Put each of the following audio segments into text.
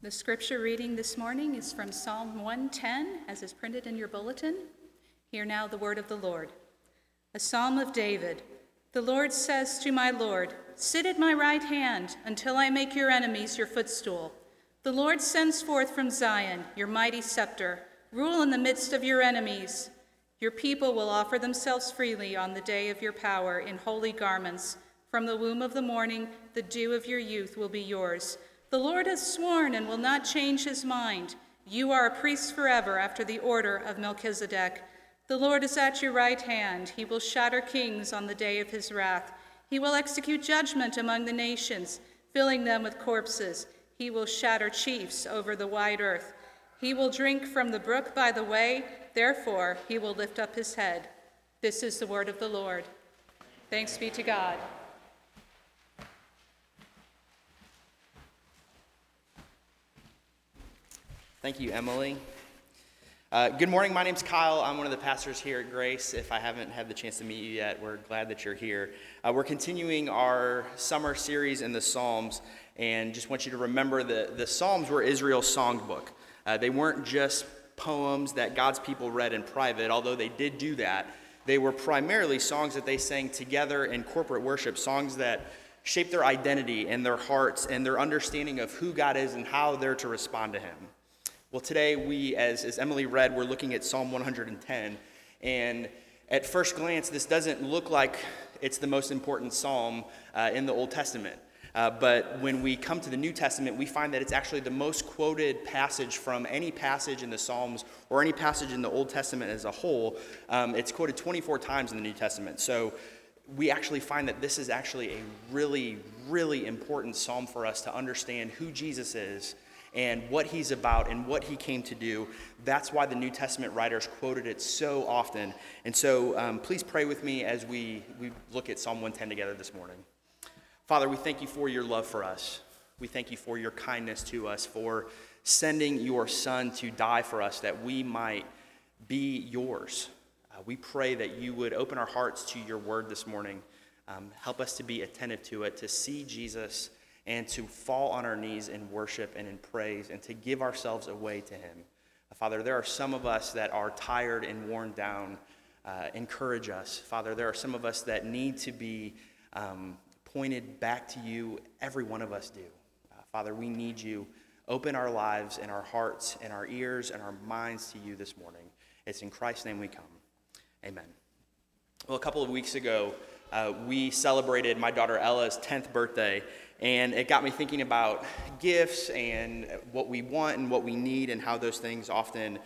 The scripture reading this morning is from Psalm 110, as is printed in your bulletin. Hear now the word of the Lord. A psalm of David. The Lord says to my Lord, Sit at my right hand until I make your enemies your footstool. The Lord sends forth from Zion your mighty scepter. Rule in the midst of your enemies. Your people will offer themselves freely on the day of your power in holy garments. From the womb of the morning, the dew of your youth will be yours. The Lord has sworn and will not change his mind. You are a priest forever after the order of Melchizedek. The Lord is at your right hand. He will shatter kings on the day of his wrath. He will execute judgment among the nations, filling them with corpses. He will shatter chiefs over the wide earth. He will drink from the brook by the way, therefore he will lift up his head. This is the word of the Lord. Thanks be to God. Thank you, Emily. Uh, good morning. My name's Kyle. I'm one of the pastors here at Grace. If I haven't had the chance to meet you yet, we're glad that you're here. Uh, we're continuing our summer series in the Psalms, and just want you to remember that the Psalms were Israel's songbook. Uh, they weren't just poems that God's people read in private, although they did do that. They were primarily songs that they sang together in corporate worship, songs that shaped their identity and their hearts and their understanding of who God is and how they're to respond to Him. Well, today we, as, as Emily read, we're looking at Psalm 110. And at first glance, this doesn't look like it's the most important psalm uh, in the Old Testament. Uh, but when we come to the New Testament, we find that it's actually the most quoted passage from any passage in the Psalms or any passage in the Old Testament as a whole. Um, it's quoted 24 times in the New Testament. So we actually find that this is actually a really, really important psalm for us to understand who Jesus is and what he's about and what he came to do. That's why the New Testament writers quoted it so often. And so um, please pray with me as we, we look at Psalm 110 together this morning. Father, we thank you for your love for us. We thank you for your kindness to us, for sending your Son to die for us that we might be yours. Uh, we pray that you would open our hearts to your word this morning. Um, help us to be attentive to it, to see Jesus and to fall on our knees in worship and in praise and to give ourselves away to Him. Father, there are some of us that are tired and worn down. Uh, encourage us. Father, there are some of us that need to be um, pointed back to you. Every one of us do. Uh, Father, we need you. Open our lives and our hearts and our ears and our minds to you this morning. It's in Christ's name we come. Amen. Well, a couple of weeks ago, uh, we celebrated my daughter Ella's 10th birthday, and it got me thinking about gifts and what we want and what we need and how those things often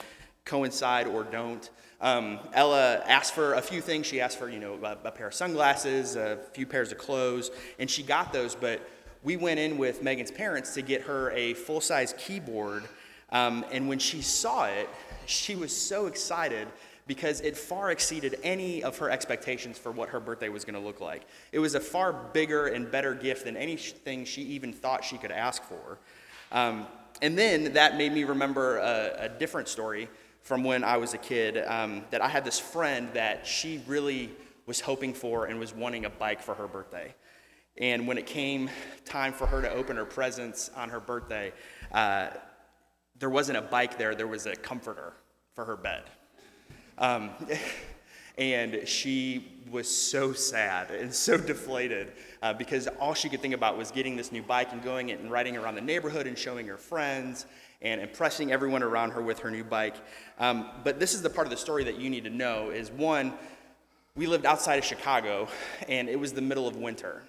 coincide or don't. Um, Ella asked for a few things. She asked for, you know, a, a pair of sunglasses, a few pairs of clothes, and she got those. But we went in with Megan's parents to get her a full size keyboard. Um, and when she saw it, she was so excited because it far exceeded any of her expectations for what her birthday was going to look like. It was a far bigger and better gift than anything she even thought she could ask for. Um, and then that made me remember a, a, different story from when I was a kid um, that I had this friend that she really was hoping for and was wanting a bike for her birthday. And when it came time for her to open her presents on her birthday, uh, there wasn't a bike there, there was a comforter for her bed. Um, and she was so sad and so deflated uh, because all she could think about was getting this new bike and going it and riding around the neighborhood and showing her friends and impressing everyone around her with her new bike. Um, but this is the part of the story that you need to know is one, we lived outside of Chicago and it was the middle of winter.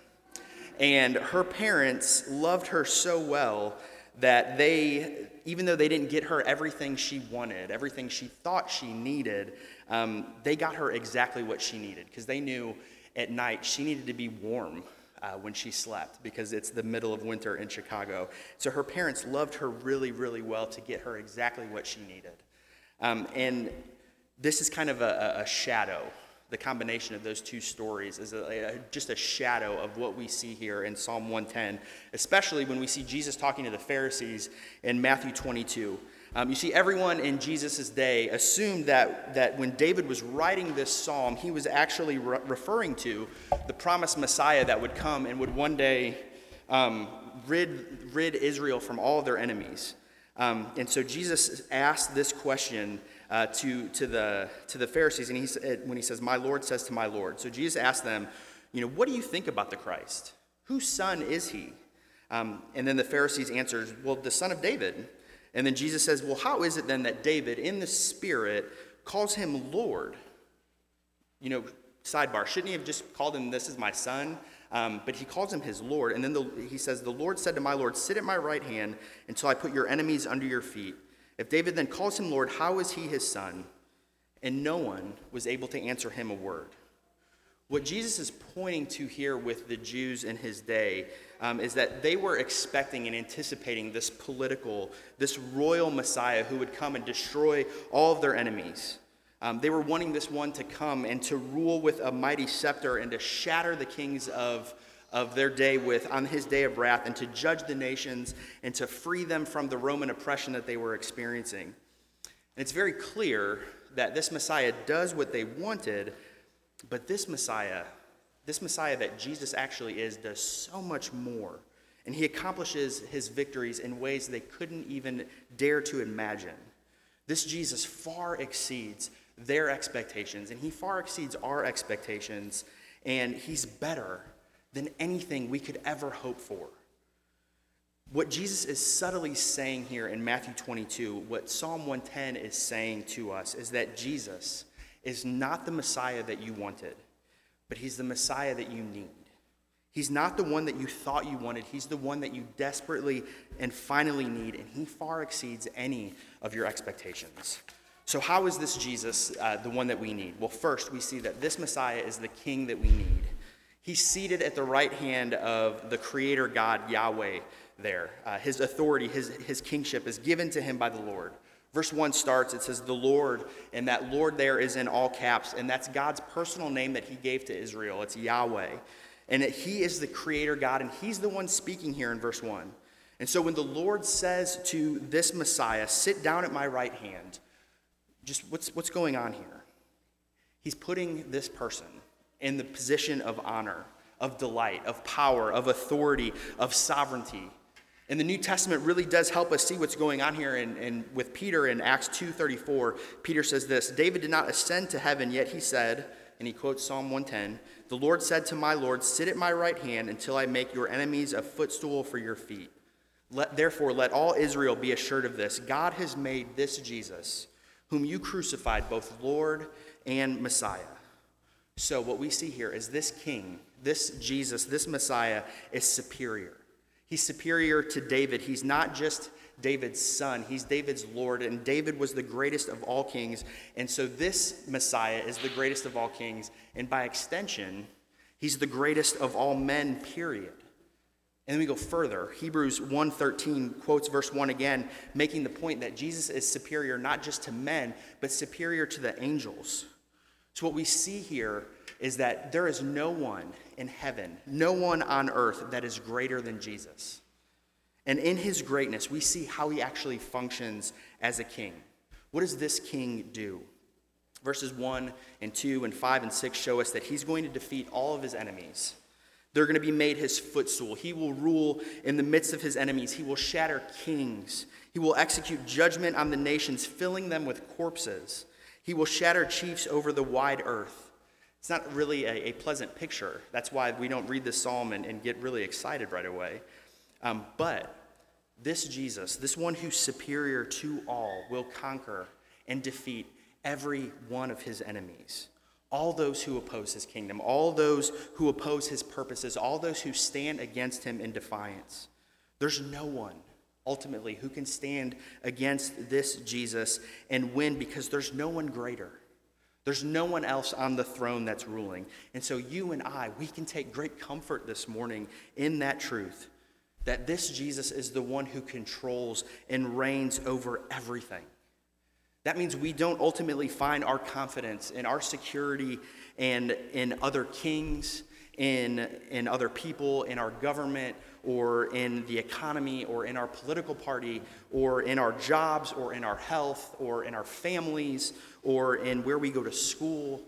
And her parents loved her so well that they, even though they didn't get her everything she wanted, everything she thought she needed, um, they got her exactly what she needed because they knew at night she needed to be warm uh, when she slept because it's the middle of winter in Chicago. So her parents loved her really, really well to get her exactly what she needed. Um, and this is kind of a, a shadow the combination of those two stories is a, a, just a shadow of what we see here in Psalm 110, especially when we see Jesus talking to the Pharisees in Matthew 22. Um, you see, everyone in Jesus' day assumed that, that when David was writing this psalm, he was actually re- referring to the promised Messiah that would come and would one day um, rid, rid Israel from all of their enemies. Um, and so Jesus asked this question uh, to, to, the, to the Pharisees, and he said, when he says, My Lord says to my Lord. So Jesus asked them, You know, what do you think about the Christ? Whose son is he? Um, and then the Pharisees answers, Well, the son of David. And then Jesus says, Well, how is it then that David, in the Spirit, calls him Lord? You know, sidebar, shouldn't he have just called him, This is my son? Um, but he calls him his Lord. And then the, he says, The Lord said to my Lord, Sit at my right hand until I put your enemies under your feet. If David then calls him Lord, how is he his son? And no one was able to answer him a word. What Jesus is pointing to here with the Jews in his day um, is that they were expecting and anticipating this political, this royal Messiah who would come and destroy all of their enemies. Um, they were wanting this one to come and to rule with a mighty scepter and to shatter the kings of, of their day with on his day of wrath and to judge the nations and to free them from the Roman oppression that they were experiencing. And it's very clear that this Messiah does what they wanted, but this Messiah, this Messiah that Jesus actually is, does so much more. And he accomplishes his victories in ways they couldn't even dare to imagine. This Jesus far exceeds their expectations, and he far exceeds our expectations, and he's better than anything we could ever hope for. What Jesus is subtly saying here in Matthew 22, what Psalm 110 is saying to us, is that Jesus is not the Messiah that you wanted, but he's the Messiah that you need. He's not the one that you thought you wanted. He's the one that you desperately and finally need, and he far exceeds any of your expectations. So, how is this Jesus uh, the one that we need? Well, first, we see that this Messiah is the king that we need. He's seated at the right hand of the Creator God, Yahweh, there. Uh, his authority, his, his kingship is given to him by the Lord. Verse 1 starts, it says, The Lord, and that Lord there is in all caps, and that's God's personal name that he gave to Israel. It's Yahweh. And it, he is the Creator God, and he's the one speaking here in verse 1. And so when the Lord says to this Messiah, Sit down at my right hand, just what's, what's going on here? He's putting this person in the position of honor, of delight, of power, of authority, of sovereignty. And the New Testament really does help us see what's going on here. And, and with Peter in Acts 2.34, Peter says this, David did not ascend to heaven, yet he said, and he quotes Psalm 110, The Lord said to my Lord, Sit at my right hand until I make your enemies a footstool for your feet. Let, therefore, let all Israel be assured of this. God has made this Jesus whom you crucified, both Lord and Messiah. So, what we see here is this king, this Jesus, this Messiah is superior. He's superior to David. He's not just David's son, he's David's Lord, and David was the greatest of all kings. And so, this Messiah is the greatest of all kings, and by extension, he's the greatest of all men, period. And then we go further. Hebrews 1:13 quotes verse 1 again, making the point that Jesus is superior not just to men, but superior to the angels. So what we see here is that there is no one in heaven, no one on earth that is greater than Jesus. And in his greatness, we see how he actually functions as a king. What does this king do? Verses 1 and 2 and 5 and 6 show us that he's going to defeat all of his enemies. They're going to be made his footstool. He will rule in the midst of his enemies. He will shatter kings. He will execute judgment on the nations, filling them with corpses. He will shatter chiefs over the wide earth. It's not really a, a pleasant picture. That's why we don't read this psalm and, and get really excited right away. Um, but this Jesus, this one who's superior to all, will conquer and defeat every one of his enemies all those who oppose his kingdom, all those who oppose his purposes, all those who stand against him in defiance. There's no one ultimately who can stand against this Jesus and win because there's no one greater. There's no one else on the throne that's ruling. And so you and I, we can take great comfort this morning in that truth that this Jesus is the one who controls and reigns over everything. That means we don't ultimately find our confidence in our security and in other kings, in, in other people, in our government, or in the economy, or in our political party, or in our jobs, or in our health, or in our families, or in where we go to school.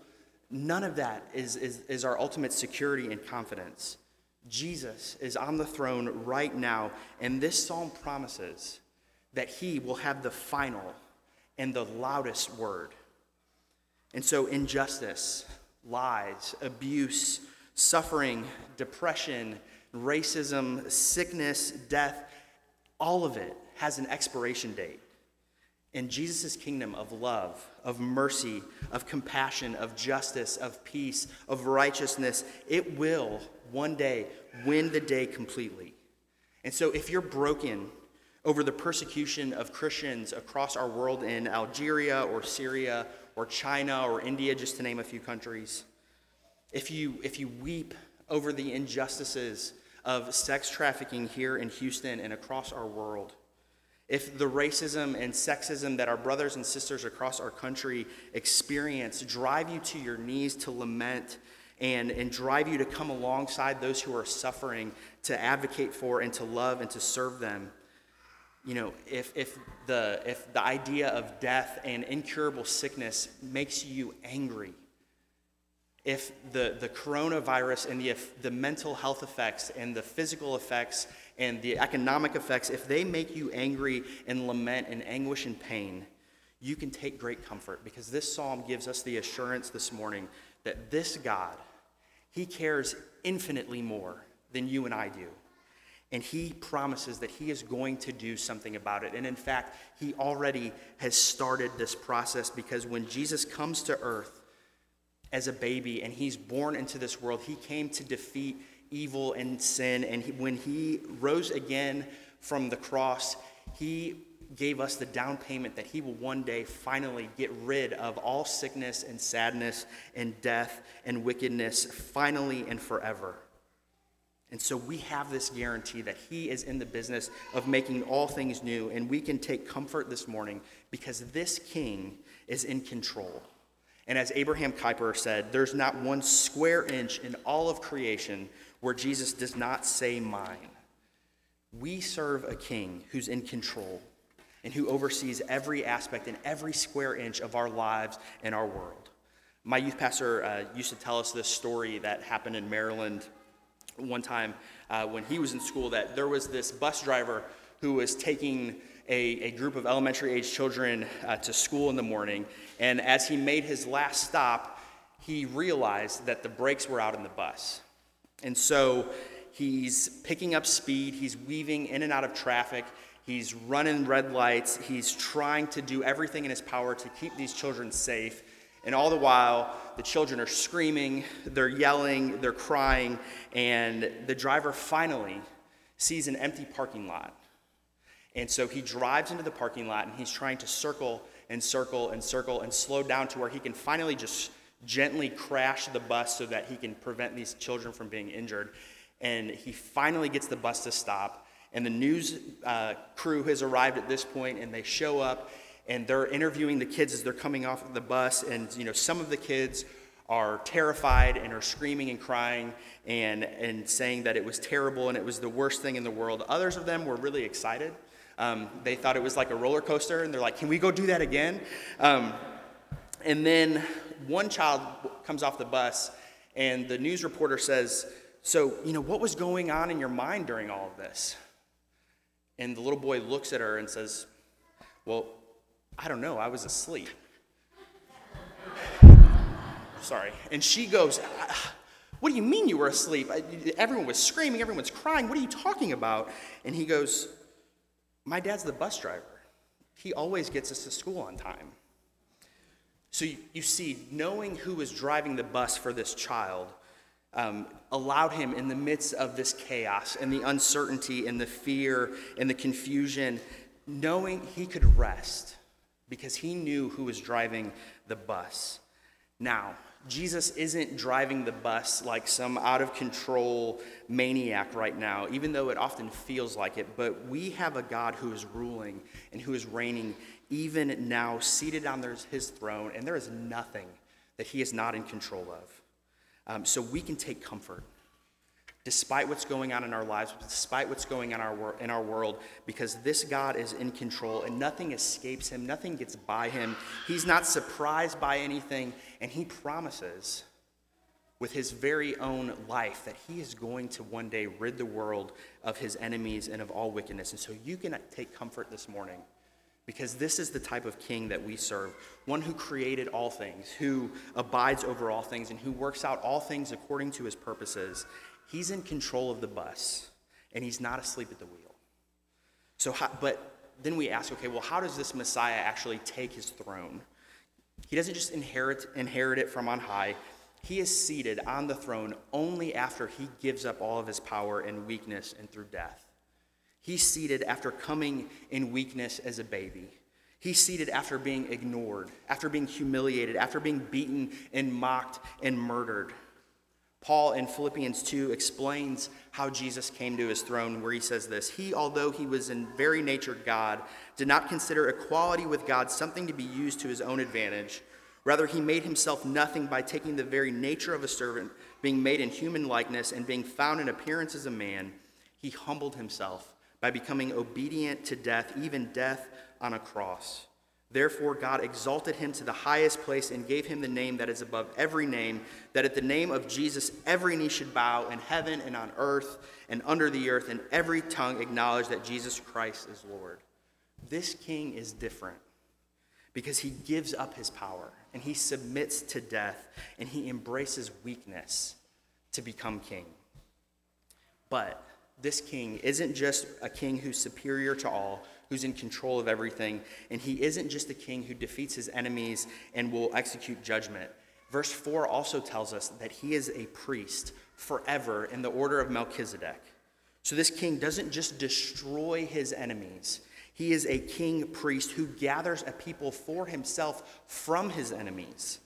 None of that is, is, is our ultimate security and confidence. Jesus is on the throne right now, and this psalm promises that he will have the final and the loudest word. And so, injustice, lies, abuse, suffering, depression, racism, sickness, death, all of it has an expiration date. In Jesus' kingdom of love, of mercy, of compassion, of justice, of peace, of righteousness, it will one day win the day completely. And so, if you're broken over the persecution of Christians across our world in Algeria or Syria or China or India, just to name a few countries, if you, if you weep over the injustices of sex trafficking here in Houston and across our world, if the racism and sexism that our brothers and sisters across our country experience drive you to your knees to lament and, and drive you to come alongside those who are suffering, to advocate for and to love and to serve them. You know, if, if, the, if the idea of death and incurable sickness makes you angry, if the, the coronavirus and the, the mental health effects and the physical effects and the economic effects, if they make you angry and lament and anguish and pain, you can take great comfort because this psalm gives us the assurance this morning that this God, He cares infinitely more than you and I do. And He promises that He is going to do something about it. And in fact, He already has started this process because when Jesus comes to earth as a baby and He's born into this world, He came to defeat evil and sin. And he, when He rose again from the cross, He gave us the down payment that he will one day finally get rid of all sickness and sadness and death and wickedness, finally and forever. And so we have this guarantee that he is in the business of making all things new, and we can take comfort this morning because this king is in control. And as Abraham Kuyper said, there's not one square inch in all of creation where Jesus does not say mine. We serve a king who's in control and who oversees every aspect and every square inch of our lives and our world. My youth pastor uh, used to tell us this story that happened in Maryland one time uh, when he was in school that there was this bus driver who was taking a, a group of elementary age children uh, to school in the morning. And as he made his last stop, he realized that the brakes were out in the bus. And so he's picking up speed, he's weaving in and out of traffic, He's running red lights. He's trying to do everything in his power to keep these children safe. And all the while, the children are screaming, they're yelling, they're crying, and the driver finally sees an empty parking lot. And so he drives into the parking lot and he's trying to circle and circle and circle and slow down to where he can finally just gently crash the bus so that he can prevent these children from being injured. And he finally gets the bus to stop and the news uh, crew has arrived at this point, and they show up, and they're interviewing the kids as they're coming off of the bus. And you know, some of the kids are terrified and are screaming and crying and, and saying that it was terrible and it was the worst thing in the world. Others of them were really excited. Um, they thought it was like a roller coaster, and they're like, "Can we go do that again?" Um, and then one child comes off the bus, and the news reporter says, "So, you know, what was going on in your mind during all of this?" And the little boy looks at her and says, Well, I don't know, I was asleep. Sorry. And she goes, What do you mean you were asleep? Everyone was screaming, everyone's crying. What are you talking about? And he goes, My dad's the bus driver. He always gets us to school on time. So you, you see, knowing who was driving the bus for this child um, allowed him in the midst of this chaos and the uncertainty and the fear and the confusion, knowing he could rest because he knew who was driving the bus. Now, Jesus isn't driving the bus like some out of control maniac right now, even though it often feels like it. But we have a God who is ruling and who is reigning even now, seated on his throne, and there is nothing that he is not in control of. Um, so we can take comfort despite what's going on in our lives, despite what's going on in our, wor- in our world, because this God is in control and nothing escapes him, nothing gets by him. He's not surprised by anything, and he promises with his very own life that he is going to one day rid the world of his enemies and of all wickedness. And so you can take comfort this morning because this is the type of king that we serve one who created all things, who abides over all things, and who works out all things according to his purposes. He's in control of the bus, and he's not asleep at the wheel. So, how, but then we ask, okay, well, how does this Messiah actually take his throne? He doesn't just inherit, inherit it from on high. He is seated on the throne only after he gives up all of his power and weakness and through death. He's seated after coming in weakness as a baby. He's seated after being ignored, after being humiliated, after being beaten and mocked and murdered. Paul in Philippians 2 explains how Jesus came to his throne, where he says this He, although he was in very nature God, did not consider equality with God something to be used to his own advantage. Rather, he made himself nothing by taking the very nature of a servant, being made in human likeness, and being found in appearance as a man. He humbled himself by becoming obedient to death, even death on a cross. Therefore, God exalted him to the highest place and gave him the name that is above every name, that at the name of Jesus every knee should bow in heaven and on earth and under the earth, and every tongue acknowledge that Jesus Christ is Lord. This king is different because he gives up his power and he submits to death and he embraces weakness to become king. But this king isn't just a king who's superior to all, who's in control of everything, and he isn't just a king who defeats his enemies and will execute judgment. Verse 4 also tells us that he is a priest forever in the order of Melchizedek. So this king doesn't just destroy his enemies, he is a king priest who gathers a people for himself from his enemies.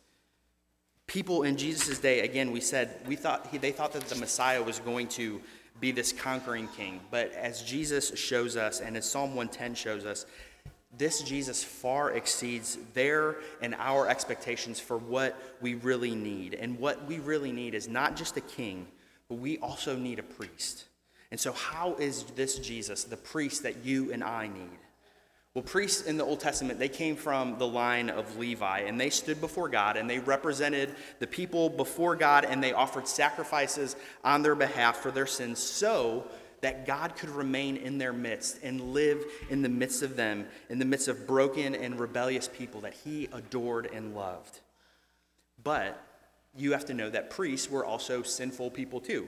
People in Jesus' day, again, we said, we thought, they thought that the Messiah was going to be this conquering king. But as Jesus shows us, and as Psalm 110 shows us, this Jesus far exceeds their and our expectations for what we really need. And what we really need is not just a king, but we also need a priest. And so, how is this Jesus the priest that you and I need? Well, priests in the Old Testament, they came from the line of Levi, and they stood before God, and they represented the people before God, and they offered sacrifices on their behalf for their sins so that God could remain in their midst and live in the midst of them, in the midst of broken and rebellious people that he adored and loved. But you have to know that priests were also sinful people too.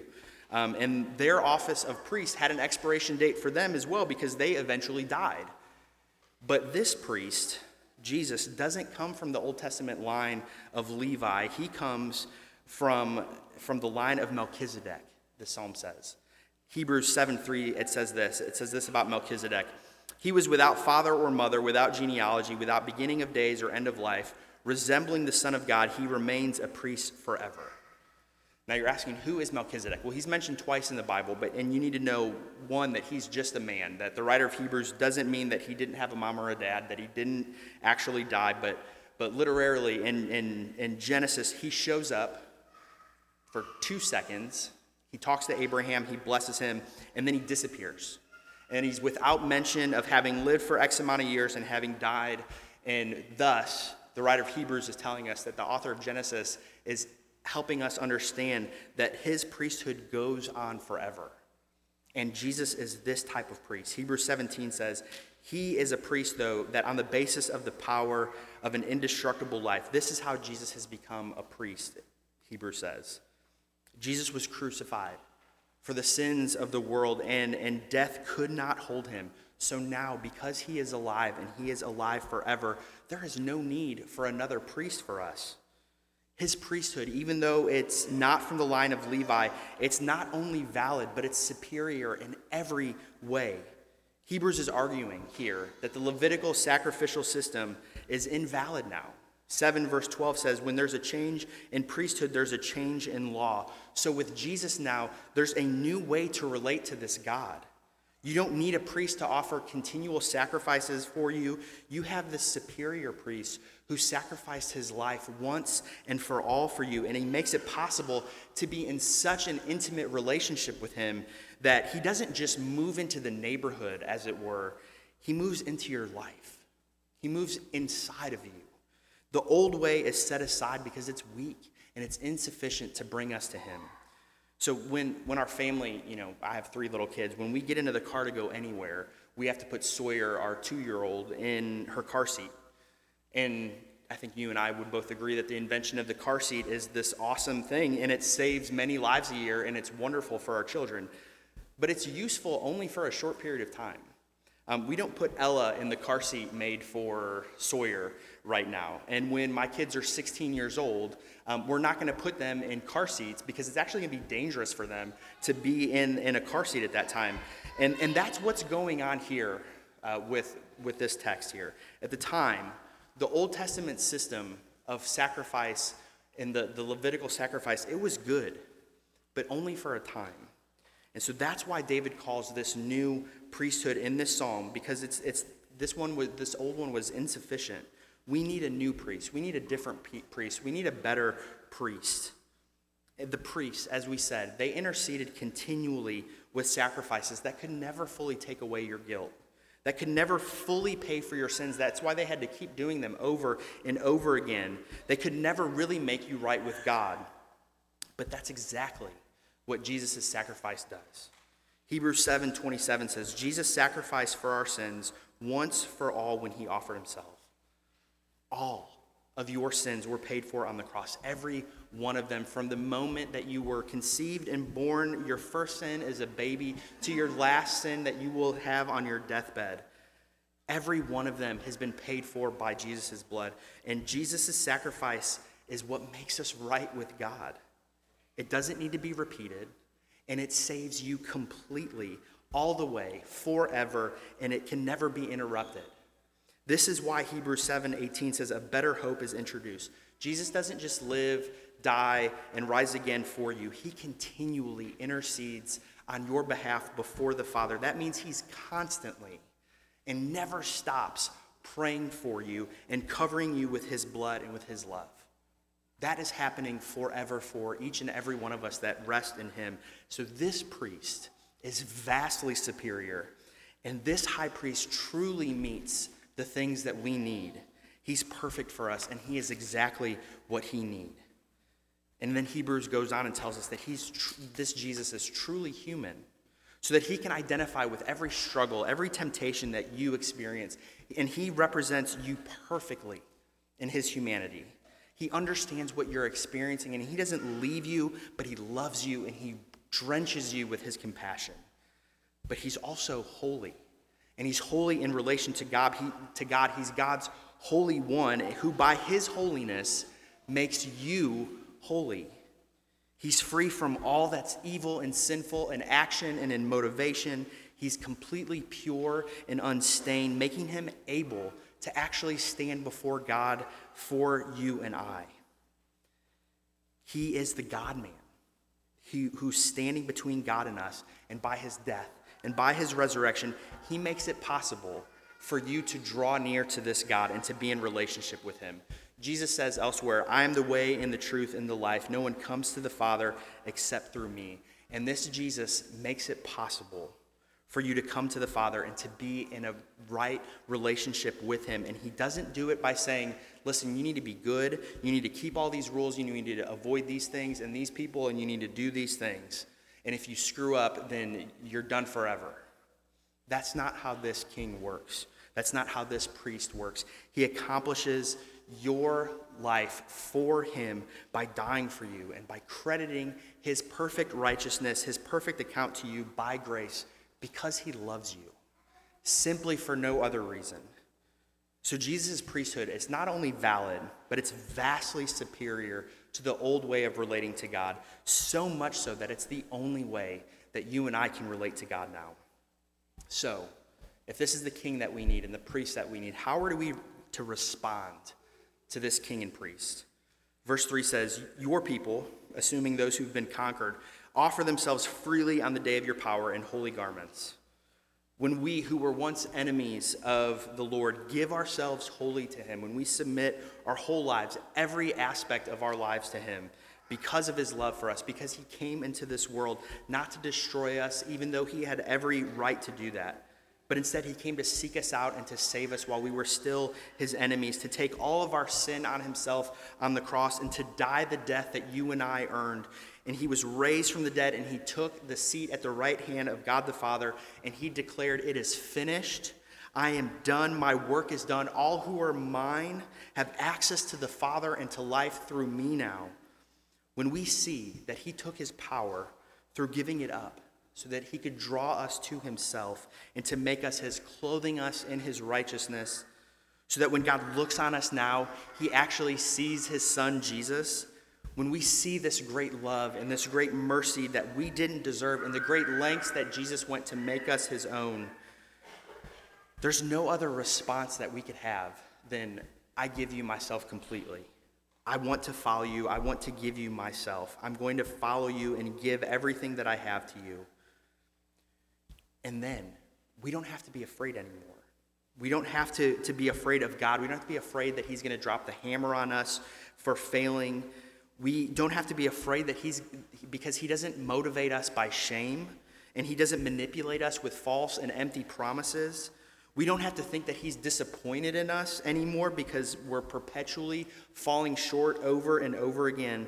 Um, and their office of priest had an expiration date for them as well because they eventually died. But this priest, Jesus, doesn't come from the Old Testament line of Levi. He comes from, from the line of Melchizedek, the psalm says. Hebrews 7 3, it says this. It says this about Melchizedek. He was without father or mother, without genealogy, without beginning of days or end of life. Resembling the Son of God, he remains a priest forever. Now you're asking, who is Melchizedek? Well, he's mentioned twice in the Bible, but and you need to know one that he's just a man. That the writer of Hebrews doesn't mean that he didn't have a mom or a dad, that he didn't actually die, but but literally in, in, in Genesis, he shows up for two seconds. He talks to Abraham, he blesses him, and then he disappears. And he's without mention of having lived for X amount of years and having died. And thus, the writer of Hebrews is telling us that the author of Genesis is helping us understand that his priesthood goes on forever. And Jesus is this type of priest. Hebrews 17 says, He is a priest, though, that on the basis of the power of an indestructible life, this is how Jesus has become a priest, Hebrews says. Jesus was crucified for the sins of the world, and, and death could not hold him. So now, because he is alive and he is alive forever, there is no need for another priest for us. His priesthood, even though it's not from the line of Levi, it's not only valid, but it's superior in every way. Hebrews is arguing here that the Levitical sacrificial system is invalid now. 7 verse 12 says, When there's a change in priesthood, there's a change in law. So with Jesus now, there's a new way to relate to this God. You don't need a priest to offer continual sacrifices for you. You have this superior priest who sacrificed his life once and for all for you. And he makes it possible to be in such an intimate relationship with him that he doesn't just move into the neighborhood, as it were, he moves into your life. He moves inside of you. The old way is set aside because it's weak and it's insufficient to bring us to Him. So when, when our family, you know, I have three little kids, when we get into the car to go anywhere, we have to put Sawyer, our two year old, in her car seat. And I think you and I would both agree that the invention of the car seat is this awesome thing, and it saves many lives a year, and it's wonderful for our children. But it's useful only for a short period of time. Um, we don't put Ella in the car seat made for Sawyer right now. And when my kids are 16 years old, um, we're not going to put them in car seats because it's actually going to be dangerous for them to be in, in a car seat at that time. And, and that's what's going on here uh, with, with this text here. At the time, the Old Testament system of sacrifice and the, the Levitical sacrifice, it was good, but only for a time. And so that's why David calls this new priesthood in this psalm, because it's, it's, this, one was, this old one was insufficient. We need a new priest. We need a different priest. We need a better priest. The priests, as we said, they interceded continually with sacrifices that could never fully take away your guilt, that could never fully pay for your sins. That's why they had to keep doing them over and over again. They could never really make you right with God. But that's exactly what Jesus' sacrifice does. Hebrews 7 27 says, Jesus sacrificed for our sins once for all when he offered himself. All of your sins were paid for on the cross. Every one of them. From the moment that you were conceived and born, your first sin as a baby, to your last sin that you will have on your deathbed. Every one of them has been paid for by Jesus' blood. And Jesus' sacrifice is what makes us right with God. It doesn't need to be repeated, and it saves you completely, all the way, forever, and it can never be interrupted. This is why Hebrews 7 18 says, A better hope is introduced. Jesus doesn't just live, die, and rise again for you, he continually intercedes on your behalf before the Father. That means he's constantly and never stops praying for you and covering you with his blood and with his love. That is happening forever for each and every one of us that rest in him. So this priest is vastly superior, and this high priest truly meets the things that we need. He's perfect for us, and he is exactly what he need. And then Hebrews goes on and tells us that he's tr- this Jesus is truly human, so that he can identify with every struggle, every temptation that you experience, and he represents you perfectly in his humanity. He understands what you're experiencing, and He doesn't leave you, but He loves you and He drenches you with His compassion. But He's also holy, and He's holy in relation to God. He, to God, He's God's holy one, who by His holiness makes you holy. He's free from all that's evil and sinful in action and in motivation. He's completely pure and unstained, making him able to actually stand before God for you and I. He is the God man he, who's standing between God and us, and by his death and by his resurrection, he makes it possible for you to draw near to this God and to be in relationship with him. Jesus says elsewhere, I am the way and the truth and the life. No one comes to the Father except through me. And this Jesus makes it possible for you to come to the Father and to be in a right relationship with Him. And He doesn't do it by saying, listen, you need to be good, you need to keep all these rules, you need to avoid these things and these people, and you need to do these things. And if you screw up, then you're done forever. That's not how this king works. That's not how this priest works. He accomplishes your life for him by dying for you and by crediting his perfect righteousness, his perfect account to you by grace because he loves you, simply for no other reason. So Jesus' priesthood is not only valid, but it's vastly superior to the old way of relating to God, so much so that it's the only way that you and I can relate to God now. So, if this is the king that we need and the priest that we need, how are we to respond to this king and priest? Verse 3 says, Your people, assuming those who've been conquered, offer themselves freely on the day of your power in holy garments. When we, who were once enemies of the Lord, give ourselves wholly to Him, when we submit our whole lives, every aspect of our lives to Him, because of His love for us, because He came into this world not to destroy us, even though He had every right to do that, but instead he came to seek us out and to save us while we were still his enemies, to take all of our sin on himself on the cross and to die the death that you and I earned. And he was raised from the dead and he took the seat at the right hand of God the Father and he declared, It is finished. I am done. My work is done. All who are mine have access to the Father and to life through me now. When we see that he took his power through giving it up so that he could draw us to himself and to make us his, clothing us in his righteousness, so that when God looks on us now, he actually sees his son Jesus. When we see this great love and this great mercy that we didn't deserve and the great lengths that Jesus went to make us his own, there's no other response that we could have than, I give you myself completely. I want to follow you. I want to give you myself. I'm going to follow you and give everything that I have to you. And then we don't have to be afraid anymore. We don't have to, to be afraid of God. We don't have to be afraid that He's going to drop the hammer on us for failing. We don't have to be afraid that He's, because He doesn't motivate us by shame and He doesn't manipulate us with false and empty promises. We don't have to think that He's disappointed in us anymore because we're perpetually falling short over and over again.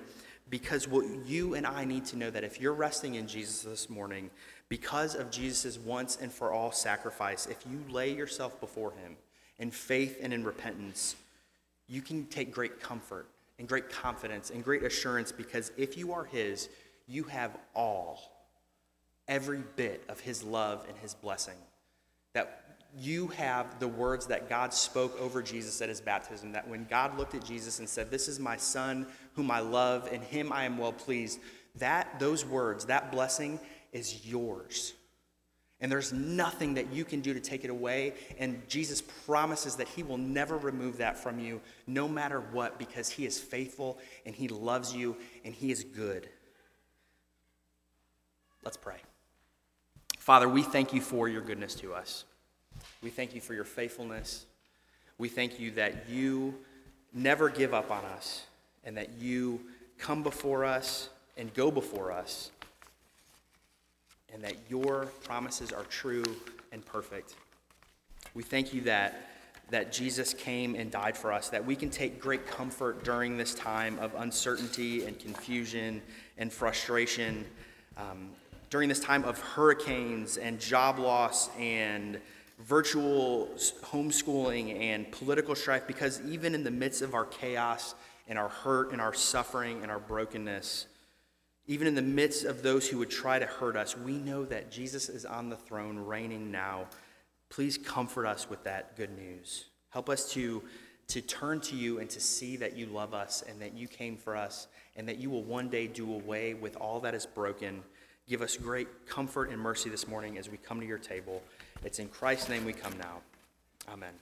Because what you and I need to know that if you're resting in Jesus this morning, because of Jesus' once and for all sacrifice, if you lay yourself before Him in faith and in repentance, you can take great comfort and great confidence and great assurance because if you are His, you have all, every bit of His love and His blessing. That you have the words that God spoke over Jesus at his baptism. That when God looked at Jesus and said, This is my son whom I love, and him I am well pleased, that those words, that blessing is yours. And there's nothing that you can do to take it away. And Jesus promises that He will never remove that from you, no matter what, because He is faithful and He loves you and He is good. Let's pray. Father, we thank you for your goodness to us. We thank you for your faithfulness. We thank you that you never give up on us and that you come before us and go before us that your promises are true and perfect. We thank you that, that Jesus came and died for us, that we can take great comfort during this time of uncertainty and confusion and frustration, um, during this time of hurricanes and job loss and virtual homeschooling and political strife, because even in the midst of our chaos and our hurt and our suffering and our brokenness, even in the midst of those who would try to hurt us, we know that Jesus is on the throne, reigning now. Please comfort us with that good news. Help us to, to turn to you and to see that you love us and that you came for us and that you will one day do away with all that is broken. Give us great comfort and mercy this morning as we come to your table. It's in Christ's name we come now. Amen.